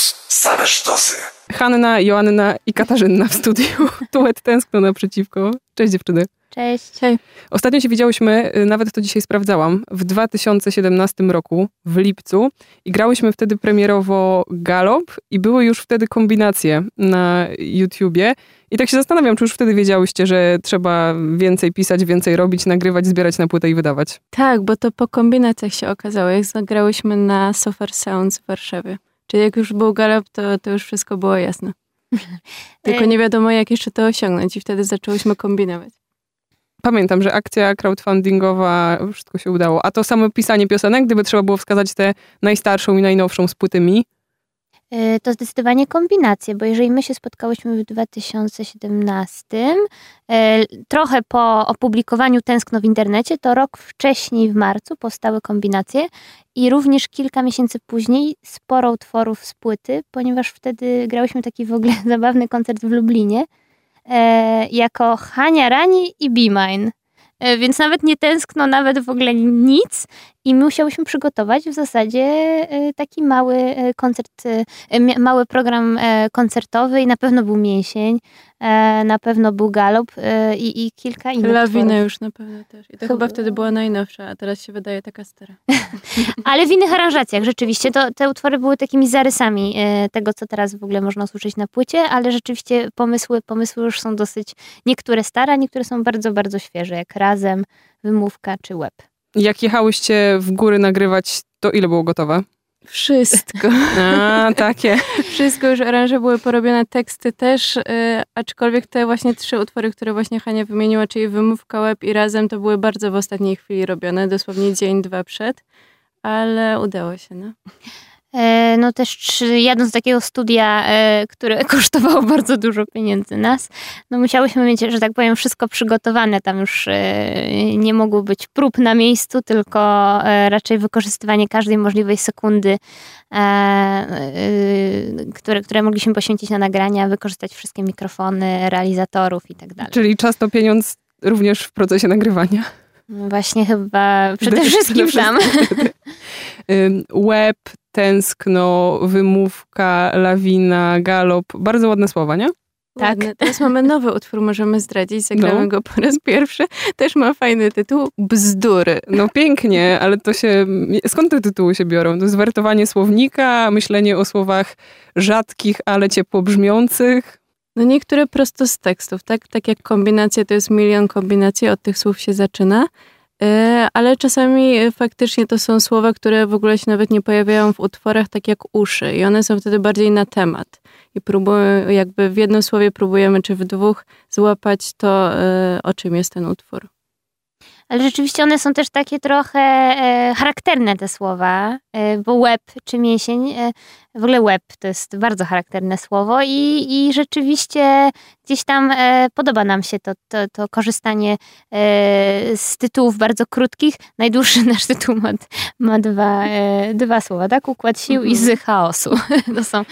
Campus. Same sztosy. Hanna, Joanna i Katarzyna w studiu. Tuet tęskno naprzeciwko. Cześć dziewczyny. Cześć. Hej. Ostatnio się widziałyśmy, y, nawet to dzisiaj sprawdzałam, w 2017 roku, w lipcu i grałyśmy wtedy premierowo Galop i były już wtedy kombinacje na YouTubie. I tak się zastanawiam, czy już wtedy wiedziałyście, że trzeba więcej pisać, więcej robić, nagrywać, zbierać na płytę i wydawać. Tak, bo to po kombinacjach się okazało, jak zagrałyśmy na Sofar Sounds w Warszawie. Czyli jak już był galop, to, to już wszystko było jasne. Tylko nie wiadomo, jak jeszcze to osiągnąć i wtedy zaczęłyśmy kombinować. Pamiętam, że akcja crowdfundingowa, wszystko się udało. A to samo pisanie piosenek, gdyby trzeba było wskazać tę najstarszą i najnowszą z płyty Mi, Y, To zdecydowanie kombinacje, bo jeżeli my się spotkałyśmy w 2017, y, trochę po opublikowaniu Tęskno w internecie, to rok wcześniej w marcu powstały kombinacje i również kilka miesięcy później sporo utworów z płyty, ponieważ wtedy grałyśmy taki w ogóle zabawny koncert w Lublinie e, jako Hania Rani i Be Mine. E, Więc nawet nie tęskno, nawet w ogóle nic. I musiałyśmy przygotować w zasadzie e, taki mały e, koncert, e, mały program koncertowy i na pewno był Mięsień, na pewno był Galop i, i kilka innych utworów. już na pewno też. I to Chyba- chyba wtedy była najnowsza, a teraz się wydaje taka stara. Ale w innych aranżacjach rzeczywiście. To, te utwory były takimi zarysami tego, co teraz w ogóle można usłyszeć na płycie, ale rzeczywiście pomysły, pomysły już są dosyć, niektóre stare, a niektóre są bardzo, bardzo świeże, jak Razem, Wymówka czy Web. Jak jechałyście w góry nagrywać, to ile było gotowe? Wszystko. A, takie. Wszystko już aranże były porobione, teksty też, y, aczkolwiek te właśnie trzy utwory, które właśnie Hania wymieniła, czyli Wymówka, Web i Razem, to były bardzo w ostatniej chwili robione, dosłownie dzień, dwa przed, ale udało się, no. E, No też jadąc do takiego studia, e, które kosztowało bardzo dużo pieniędzy nas, no musiałyśmy mieć, że tak powiem, wszystko przygotowane. Tam już e, nie mogło być prób na miejscu, tylko raczej wykorzystywanie każdej możliwej sekundy, które, które mogliśmy poświęcić na nagrania, wykorzystać wszystkie mikrofony, realizatorów i tak dalej. Czyli czas to pieniądz również w procesie nagrywania. Właśnie chyba przede wszystkim tam. Web, tęskno, wymówka, lawina, galop. Bardzo ładne słowa, nie? Tak. Ładne. Teraz mamy nowy utwór, możemy zdradzić, zagramy No. go po raz pierwszy. Też ma fajny tytuł, Bzdury. No pięknie, ale to się... Skąd te tytuły się biorą? To jest wertowanie słownika, myślenie o słowach rzadkich, ale ciepło brzmiących. No niektóre prosto z tekstów, tak? Tak jak kombinacje, to jest milion kombinacji, od tych słów się zaczyna. E, Ale czasami e, faktycznie to są słowa, które w ogóle się nawet nie pojawiają w utworach, tak jak uszy. I one są wtedy bardziej na temat. I próbujemy, jakby w jednym słowie próbujemy, czy w dwóch złapać to, e, o czym jest ten utwór. Ale rzeczywiście one są też takie trochę e, charakterne te słowa, e, bo łeb czy mięsień, e, w ogóle łeb to jest bardzo charakterne słowo i, i rzeczywiście gdzieś tam e, podoba nam się to, to, to korzystanie e, z tytułów bardzo krótkich. Najdłuższy nasz tytuł ma, ma dwa, e, dwa słowa, tak? Układ sił i z chaosu. To są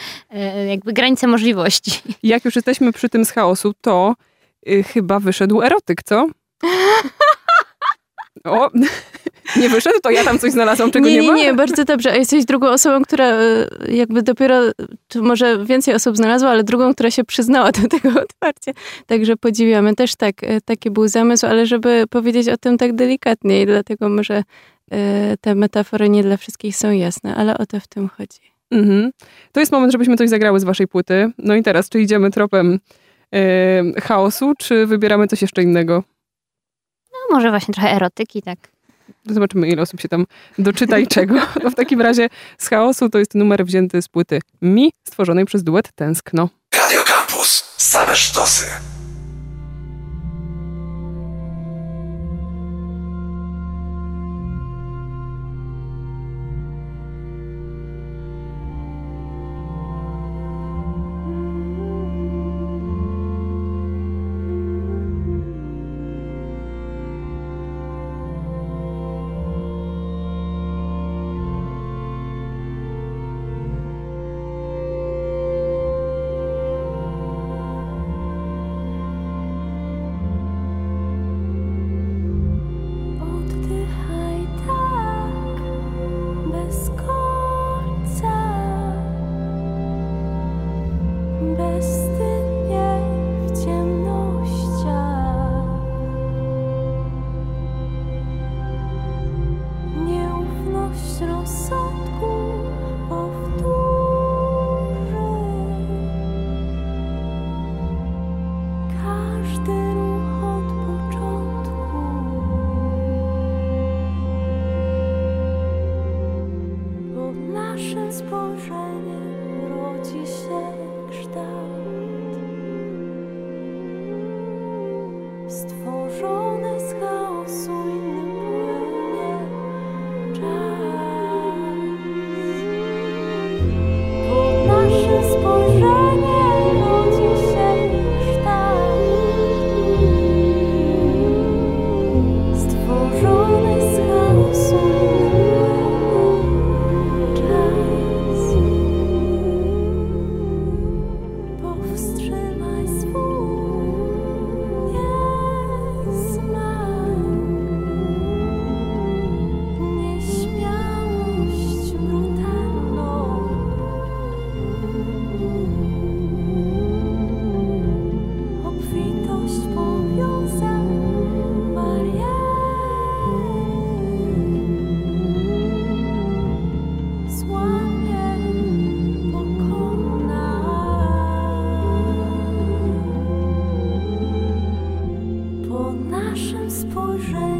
jakby granice możliwości. Jak już jesteśmy przy tym z chaosu, to y, chyba wyszedł erotyk, co? O, nie wyszedł, to ja tam coś znalazłam, czego nie, nie, nie, ma. nie, bardzo dobrze. A jesteś drugą osobą, która e, jakby dopiero, czy może więcej osób znalazła, ale drugą, która się przyznała do tego otwarcia. Także podziwiamy. Też tak, e, taki był zamysł, ale żeby powiedzieć o tym tak delikatnie i dlatego może e, te metafory nie dla wszystkich są jasne, ale o to w tym chodzi. Mhm. To jest moment, żebyśmy coś zagrały z waszej płyty. No i teraz, czy idziemy tropem y, chaosu, czy wybieramy coś jeszcze innego? Może właśnie trochę erotyki, tak. Zobaczymy, ile osób się tam doczyta i czego. No w takim razie z chaosu to jest numer wzięty z płyty Mi, stworzonej przez duet Tęskno. Radio Campus. Same sztosy. spojrzenie.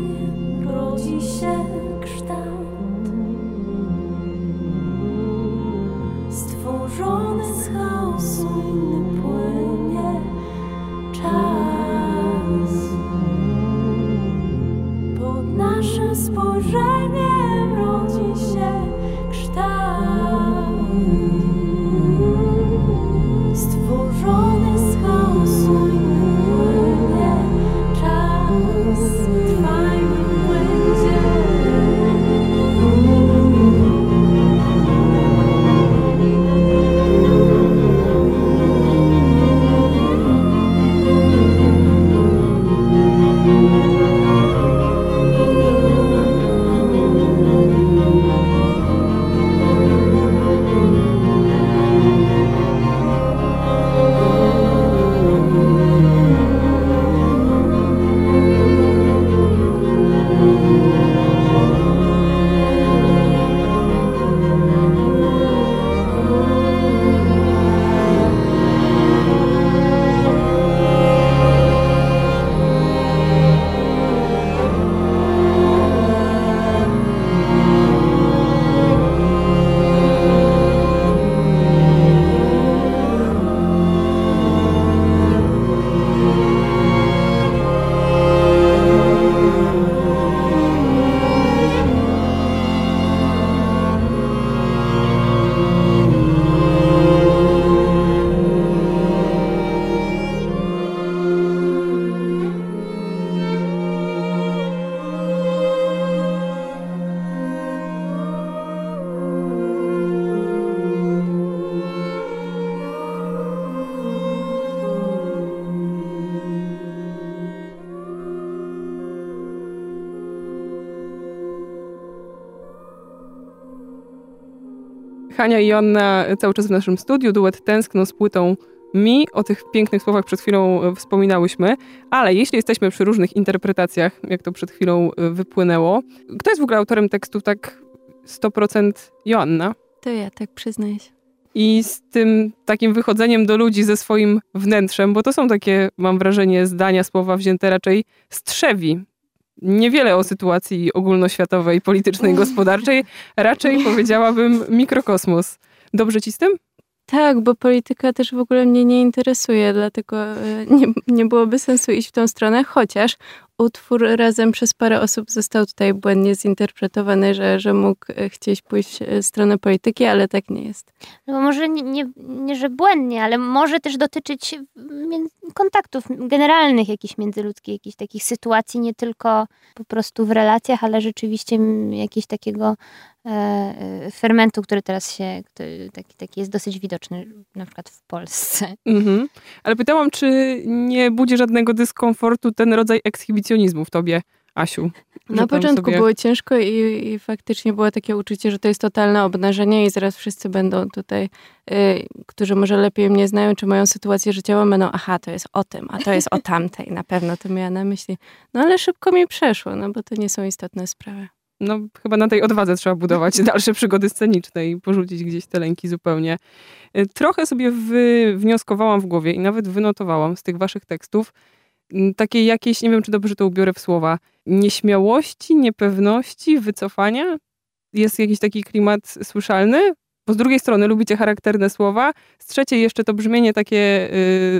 Hania i Joanna cały czas w naszym studiu, duet Tęskno z płytą Mi. O tych pięknych słowach przed chwilą e, wspominałyśmy, ale jeśli jesteśmy przy różnych interpretacjach, jak to przed chwilą e, wypłynęło, kto jest w ogóle autorem tekstu tak 100% Joanna? To ja tak przyznaję się. I z tym takim wychodzeniem do ludzi ze swoim wnętrzem, bo to są takie, mam wrażenie, zdania, słowa wzięte raczej z trzewi. Niewiele o sytuacji ogólnoświatowej, politycznej, gospodarczej. Raczej powiedziałabym mikrokosmos. Dobrze ci z tym? Tak, bo polityka też w ogóle mnie nie interesuje, dlatego e, nie, nie byłoby sensu iść w tą stronę, chociaż utwór razem przez parę osób został tutaj błędnie zinterpretowany, że, że mógł e, chcieć pójść w stronę polityki, ale tak nie jest. No może nie, nie, nie, że błędnie, ale może też dotyczyć kontaktów generalnych jakichś międzyludzkich, jakichś takich sytuacji, nie tylko po prostu w relacjach, ale rzeczywiście jakiegoś takiego e, e, fermentu, który teraz się, który taki, taki jest dosyć widoczny na przykład w Polsce. Mhm. Ale pytałam, czy nie budzi żadnego dyskomfortu ten rodzaj ekshibicjonizmu w tobie, Asiu? Na początku sobie- było ciężko i, i faktycznie było takie uczucie, że to jest totalne obnażenie i zaraz wszyscy będą tutaj, y, którzy może lepiej mnie znają, czy moją sytuację życiową, będą, aha, to jest o tym, a to jest o tamtej, na pewno to miała na myśli. No ale szybko mi przeszło, no bo to nie są istotne sprawy. No, chyba na tej odwadze trzeba budować dalsze przygody sceniczne i porzucić gdzieś te lęki zupełnie. Y, Trochę sobie wywnioskowałam w głowie i nawet wynotowałam z tych waszych tekstów mm, takie jakieś, nie wiem czy dobrze to ubiorę w słowa, nieśmiałości, niepewności, wycofania. Jest jakiś taki klimat słyszalny? Bo z drugiej strony lubicie charakterne słowa, z trzeciej jeszcze to brzmienie takie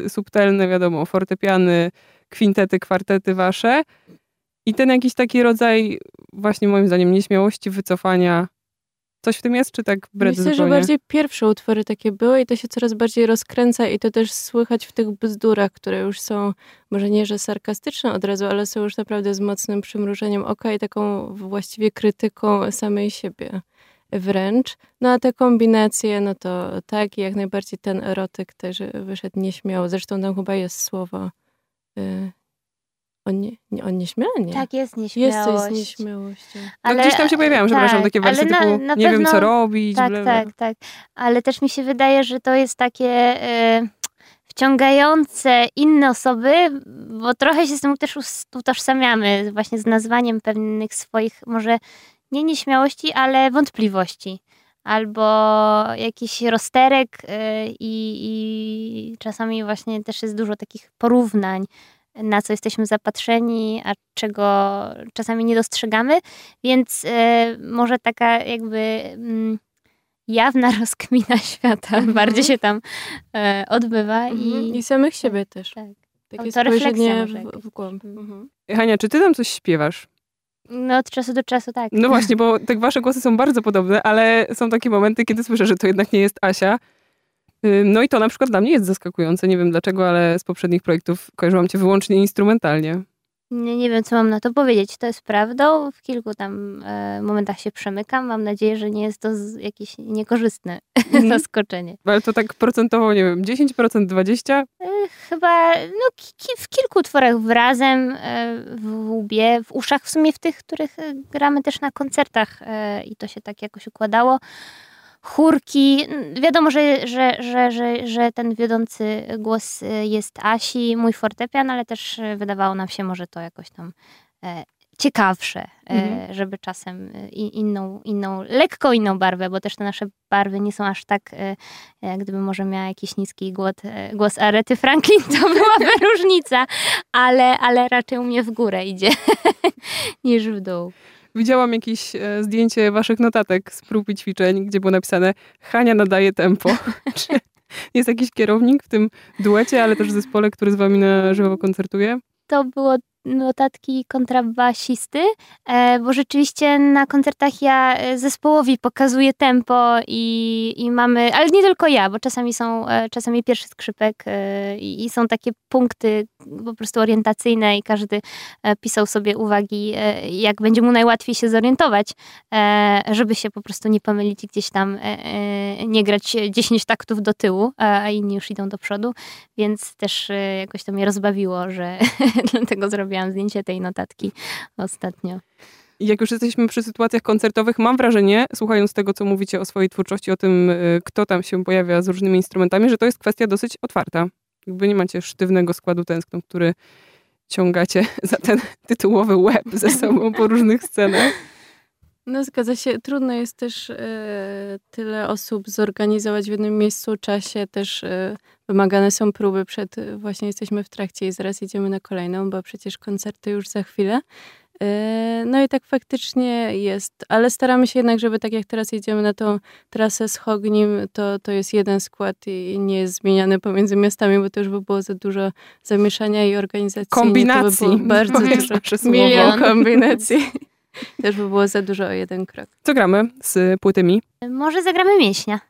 y, subtelne, wiadomo, fortepiany, kwintety, kwartety wasze. I ten jakiś taki rodzaj, właśnie moim zdaniem, nieśmiałości, wycofania. Coś w tym jest, czy tak wbrew Myślę, że zupełnie? bardziej pierwsze utwory takie były i to się coraz bardziej rozkręca i to też słychać w tych bzdurach, które już są, może nie, że sarkastyczne od razu, ale są już naprawdę z mocnym przymrużeniem oka i taką właściwie krytyką samej siebie wręcz. No a te kombinacje, no to tak i jak najbardziej ten erotyk też wyszedł nieśmiało. Zresztą tam chyba jest słowo y, on, nie, nie, on nieśmiały, nie? Tak, jest Jest nieśmiałość. coś z nieśmiałością. No, gdzieś tam się pojawiają, przepraszam, takie wersje ale na- typu na nie wiem co pewno- robić, Tak, tak, tak. Ale też mi się wydaje, że to jest takie e, wciągające inne osoby, bo trochę się z tym też utożsamiamy właśnie z nazwaniem pewnych swoich, może nie nieśmiałości, ale wątpliwości. Albo jakiś rozterek i, i czasami właśnie też jest dużo takich porównań, na co jesteśmy zapatrzeni, a czego czasami nie dostrzegamy. Więc e, może taka jakby mm, jawna rozkmina świata Mhm. bardziej się tam e, odbywa i, I samych siebie też. tak. Takie spojrzenie może w, w głąb. Mhm. Mhm. Hania, czy ty tam coś śpiewasz? No od czasu do czasu tak. No właśnie, bo te wasze głosy są bardzo podobne, ale są takie momenty, kiedy słyszę, że to jednak nie jest Asia. Ym, No i to na przykład dla mnie jest zaskakujące. Nie wiem dlaczego, ale z poprzednich projektów kojarzyłam cię wyłącznie instrumentalnie. Nie, nie wiem, co mam na to powiedzieć. To jest prawdą. W kilku tam e, momentach się przemykam. Mam nadzieję, że nie jest to jakieś niekorzystne Mhm. zaskoczenie. Ale to tak procentowo, nie wiem, 10%, 20%? Chyba no, ki, ki, w kilku utworach wrazem, e, w łbie, w uszach, w sumie w tych, których e, gramy też na koncertach e, i to się tak jakoś układało. Chórki, wiadomo, że, że, że, że, że ten wiodący głos e, jest Asi, mój fortepian, ale też e, wydawało nam się może to jakoś tam e, ciekawsze, e, Mhm. żeby czasem i- inną, inną, lekko inną barwę, bo też te nasze barwy nie są aż tak, e, jak gdyby może miała jakiś niski głos, głos Arety Franklin, to byłaby różnica, ale, ale raczej u mnie w górę idzie niż w dół. Widziałam jakieś e, zdjęcie waszych notatek z prób i ćwiczeń, gdzie było napisane Hania nadaje tempo. Czy jest jakiś kierownik w tym duecie, ale też w zespole, który z wami na żywo koncertuje? To było notatki kontrabasisty, e, bo rzeczywiście na koncertach ja e, zespołowi pokazuję tempo i, i mamy, ale nie tylko ja, bo czasami są, e, czasami pierwszy skrzypek i, i są takie punkty po prostu orientacyjne i każdy pisał sobie uwagi, jak będzie mu najłatwiej się zorientować, żeby się po prostu nie pomylić i gdzieś tam nie grać 10 taktów do tyłu, a inni już idą do przodu, więc też jakoś to mnie rozbawiło, że dlatego zrobiłam zdjęcie tej notatki ostatnio. Jak już jesteśmy przy sytuacjach koncertowych, mam wrażenie, słuchając tego, co mówicie o swojej twórczości, o tym, y, kto tam się pojawia z różnymi instrumentami, że to jest kwestia dosyć otwarta. Jakby nie macie sztywnego składu tęsknot, który ciągacie za ten tytułowy łeb ze sobą po różnych scenach. No zgadza się. Trudno jest też e, tyle osób zorganizować w jednym miejscu, czasie. Też e, wymagane są próby przed, e, właśnie jesteśmy w trakcie i zaraz idziemy na kolejną, bo przecież koncerty już za chwilę. E, no i tak faktycznie jest, ale staramy się jednak, żeby tak jak teraz jedziemy na tą trasę z Hognim, to, to jest jeden skład i nie jest zmieniany pomiędzy miastami, bo to już by było za dużo zamieszania i organizacji. Kombinacji. To by było bardzo dużo. Milion kombinacji. Też by było za dużo o jeden krok. Co gramy z płyty Mi? Może zagramy mięśnia.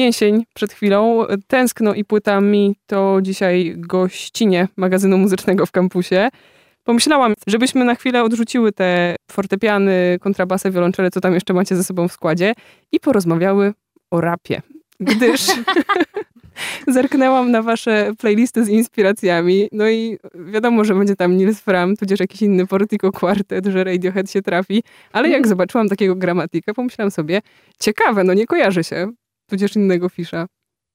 Mięsień przed chwilą, Tęskno i płytami to dzisiaj gościnie magazynu muzycznego w kampusie. Pomyślałam, żebyśmy na chwilę odrzuciły te fortepiany, kontrabasy, wiolonczele, co tam jeszcze macie ze sobą w składzie i porozmawiały o rapie. Gdyż zerknęłam na wasze playlisty z inspiracjami, no i wiadomo, że będzie tam Nils Fram, tudzież jakiś inny Portico Quartet, że Radiohead się trafi, ale jak zobaczyłam takiego gramatika, pomyślałam sobie, ciekawe, no nie kojarzy się, tudzież innego fisza.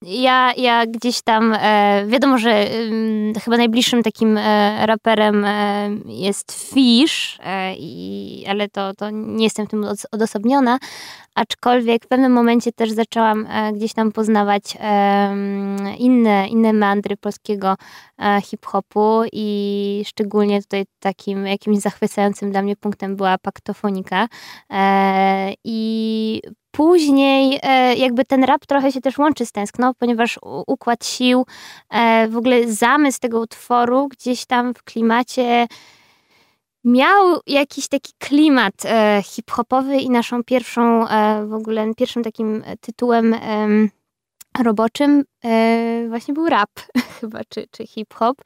Ja, ja gdzieś tam, e, wiadomo, że ym, chyba najbliższym takim e, raperem e, jest Fish, e, i, ale to, to nie jestem w tym od- odosobniona, aczkolwiek w pewnym momencie też zaczęłam e, gdzieś tam poznawać em, inne, inne meandry polskiego e, hip-hopu i szczególnie tutaj takim jakimś zachwycającym dla mnie punktem była paktofonika e, i Później e, jakby ten rap trochę się też łączy z tęskno, ponieważ układ sił, e, w ogóle zamysł tego utworu gdzieś tam w klimacie miał jakiś taki klimat e, hip-hopowy i naszą pierwszą w ogóle pierwszym takim tytułem em, roboczym e, właśnie był rap chyba, czy, czy hip-hop,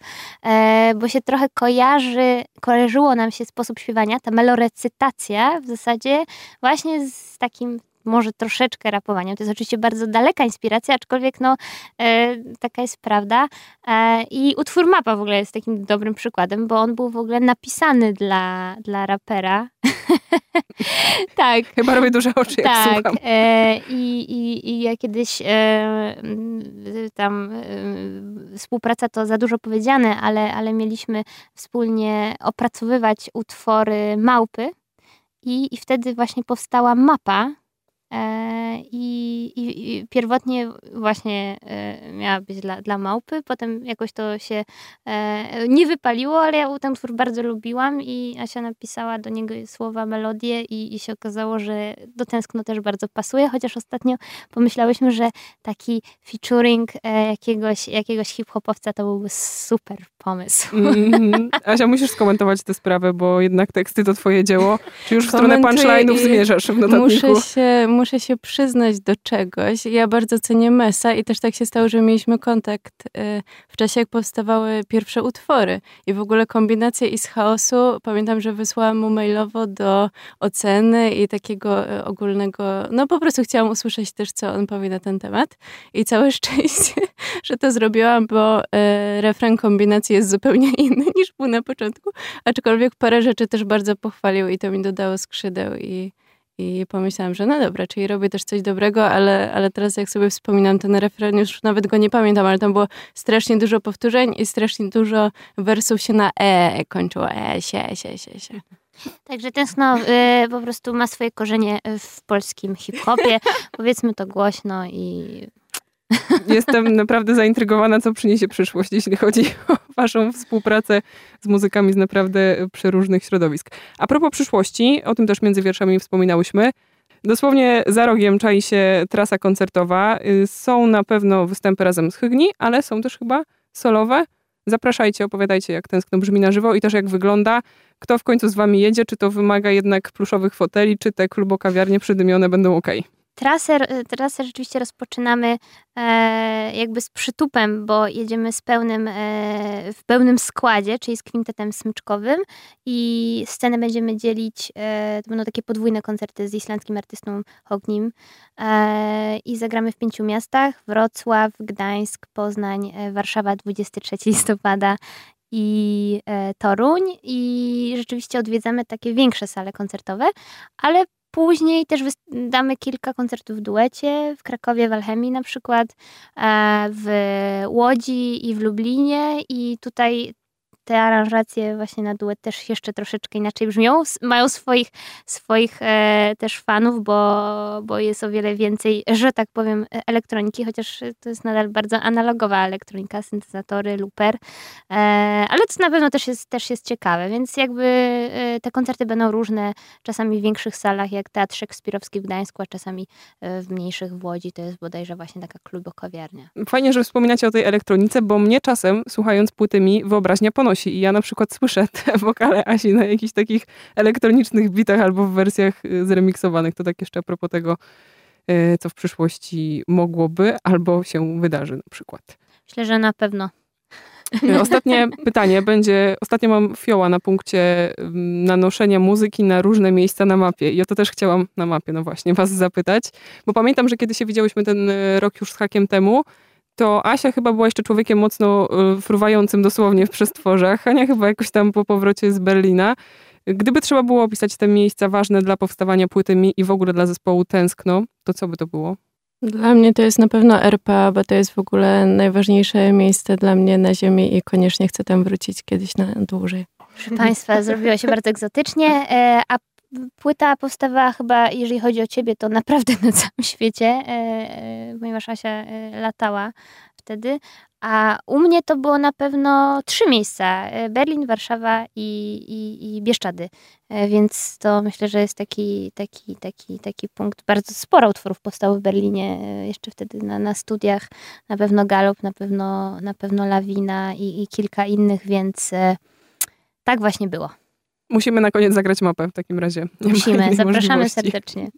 e, bo się trochę kojarzy, kojarzyło nam się sposób śpiewania, ta melorecytacja w zasadzie właśnie z takim może troszeczkę rapowaniem. To jest oczywiście bardzo daleka inspiracja, aczkolwiek no, e, taka jest prawda. E, I utwór Mapa w ogóle jest takim dobrym przykładem, bo on był w ogóle napisany dla, dla rapera. tak. Chyba robię duże oczy, jak Tak, słucham. e, i, i, i ja kiedyś e, m, tam e, współpraca to za dużo powiedziane, ale, ale mieliśmy wspólnie opracowywać utwory małpy i, i wtedy właśnie powstała mapa. E, i, i, I pierwotnie właśnie e, miała być dla, dla małpy, potem jakoś to się e, nie wypaliło, ale ja ten utwór bardzo lubiłam i Asia napisała do niego słowa, melodię i, i się okazało, że do tęskno też bardzo pasuje, chociaż ostatnio pomyślałyśmy, że taki featuring jakiegoś, jakiegoś hip-hopowca to byłby super pomysł. Mhm. Asia, musisz skomentować tę sprawę, bo jednak teksty to twoje dzieło. Czy już w stronę Komentuję punchline'ów zmierzasz w notatniku? Muszę się, muszę się przyznać do czegoś. Ja bardzo cenię Mesa i też tak się stało, że mieliśmy kontakt y, w czasie, jak powstawały pierwsze utwory. I w ogóle kombinacja i z chaosu. Pamiętam, że wysłałam mu mailowo do oceny i takiego y, ogólnego, no po prostu chciałam usłyszeć też, co on powie na ten temat. I całe szczęście, że to zrobiłam, bo y, refren kombinacji jest zupełnie inny niż był na początku. Aczkolwiek parę rzeczy też bardzo pochwalił i to mi dodało skrzydeł i i pomyślałam, że no dobra, czyli robię też coś dobrego, ale, ale teraz jak sobie wspominam ten refren, już nawet go nie pamiętam, ale tam było strasznie dużo powtórzeń i strasznie dużo wersów się na e kończyło. E, się, się, się, się. Także tęskno y, po prostu ma swoje korzenie w polskim hip-hopie. Powiedzmy to głośno i Jestem naprawdę zaintrygowana, co przyniesie przyszłość, jeśli chodzi o waszą współpracę z muzykami z naprawdę przeróżnych środowisk. A propos przyszłości, o tym też między wierszami wspominałyśmy. Dosłownie za rogiem czai się trasa koncertowa. Y, Są na pewno występy razem z Hygni, ale są też chyba solowe. Zapraszajcie, opowiadajcie, jak tęskno brzmi na żywo i też jak wygląda. Kto w końcu z wami jedzie, czy to wymaga jednak pluszowych foteli, czy te klubokawiarnie przydymione będą ok. Trasę, trasę rzeczywiście rozpoczynamy e, jakby z przytupem, bo jedziemy z pełnym, e, w pełnym składzie, czyli z kwintetem smyczkowym i scenę będziemy dzielić, e, to będą takie podwójne koncerty z islandzkim artystą Hognim e, i zagramy w pięciu miastach, Wrocław, Gdańsk, Poznań, e, Warszawa 23 listopada i e, Toruń. I rzeczywiście odwiedzamy takie większe sale koncertowe, ale Później też damy kilka koncertów w duecie, w Krakowie, w Alchemii na przykład, e, w Łodzi i w Lublinie i tutaj te aranżacje właśnie na duet też jeszcze troszeczkę inaczej brzmią. Mają swoich, swoich e, też fanów, bo, bo jest o wiele więcej, że tak powiem, e, elektroniki, chociaż to jest nadal bardzo analogowa elektronika, syntezatory, looper, e, ale to na pewno też jest, też jest ciekawe, więc jakby e, te koncerty będą różne, czasami w większych salach, jak Teatr Szekspirowski w Gdańsku, a czasami e, w mniejszych w Łodzi, to jest bodajże właśnie taka klubokawiarnia. Fajnie, że wspominacie o tej elektronice, bo mnie czasem, słuchając płyty mi, wyobraźnia ponosi i ja na przykład słyszę te wokale Asi na jakichś takich elektronicznych bitach albo w wersjach y, zremiksowanych. To tak jeszcze a propos tego, e, co w przyszłości mogłoby albo się wydarzy na przykład. Myślę, że na pewno. E, Ostatnie pytanie będzie, ostatnio mam fioła na punkcie mm, nanoszenia muzyki na różne miejsca na mapie i o to też chciałam na mapie, no właśnie, was zapytać, bo pamiętam, że kiedy się widziałyśmy ten rok już z hakiem temu, to Asia chyba była jeszcze człowiekiem mocno e, fruwającym dosłownie w przestworzach, Ania chyba jakoś tam po powrocie z Berlina. Gdyby trzeba było opisać te miejsca ważne dla powstawania płyty mi i w ogóle dla zespołu Tęskno, to co by to było? Dla mnie to jest na pewno RPA, bo to jest w ogóle najważniejsze miejsce dla mnie na ziemi i koniecznie chcę tam wrócić kiedyś na dłużej. Proszę Państwa, zrobiło się bardzo egzotycznie, e, a płyta powstawała chyba, jeżeli chodzi o ciebie, to naprawdę na całym świecie, e, e, ponieważ Asia e, latała wtedy, a u mnie to było na pewno trzy miejsca, Berlin, Warszawa i, i, i Bieszczady, więc to myślę, że jest taki, taki, taki, taki punkt. Bardzo sporo utworów powstało w Berlinie, jeszcze wtedy na, na studiach, na pewno Galop, na pewno, na pewno Lawina i, i kilka innych, więc tak właśnie było. Musimy na koniec zagrać mapę w takim razie. Nie Musimy. Zapraszamy możliwości. serdecznie.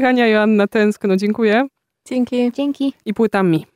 Hania Joanna Tęskno, dziękuję. Dzięki. Dzięki. I płytami.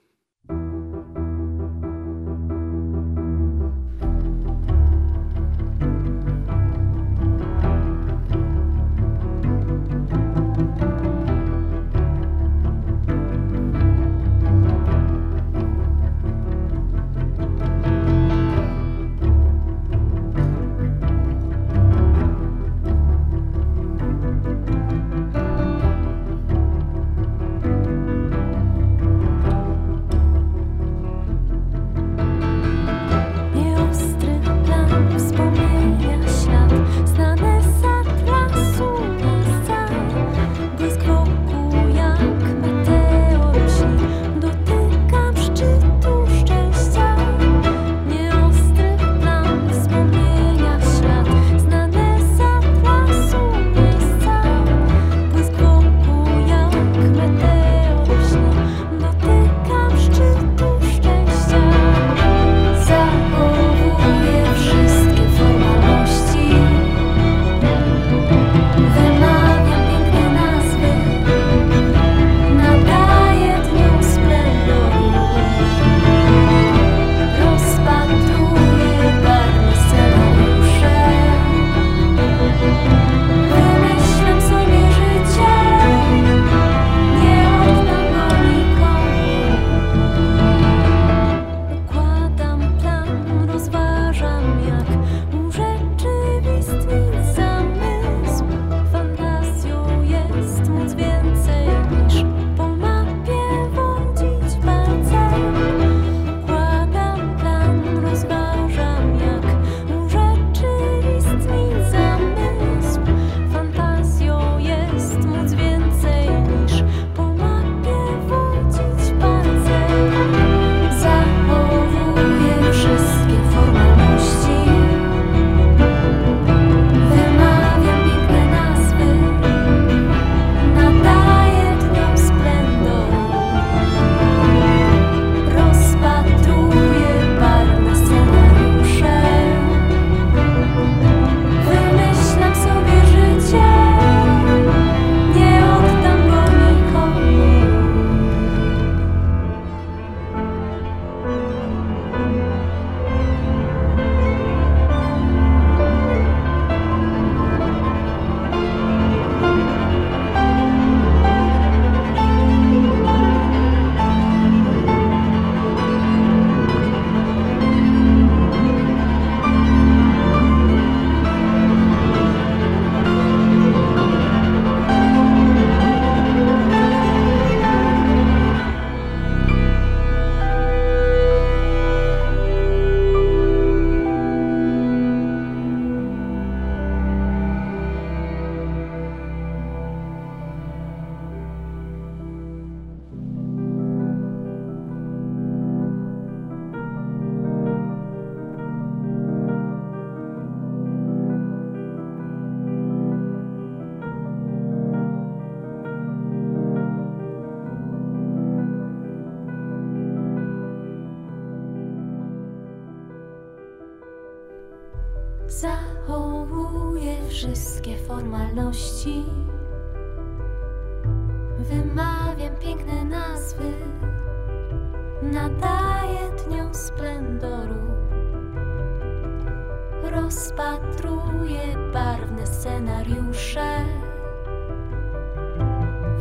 Rozpatruję barwne scenariusze.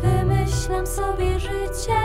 Wymyślam sobie życie,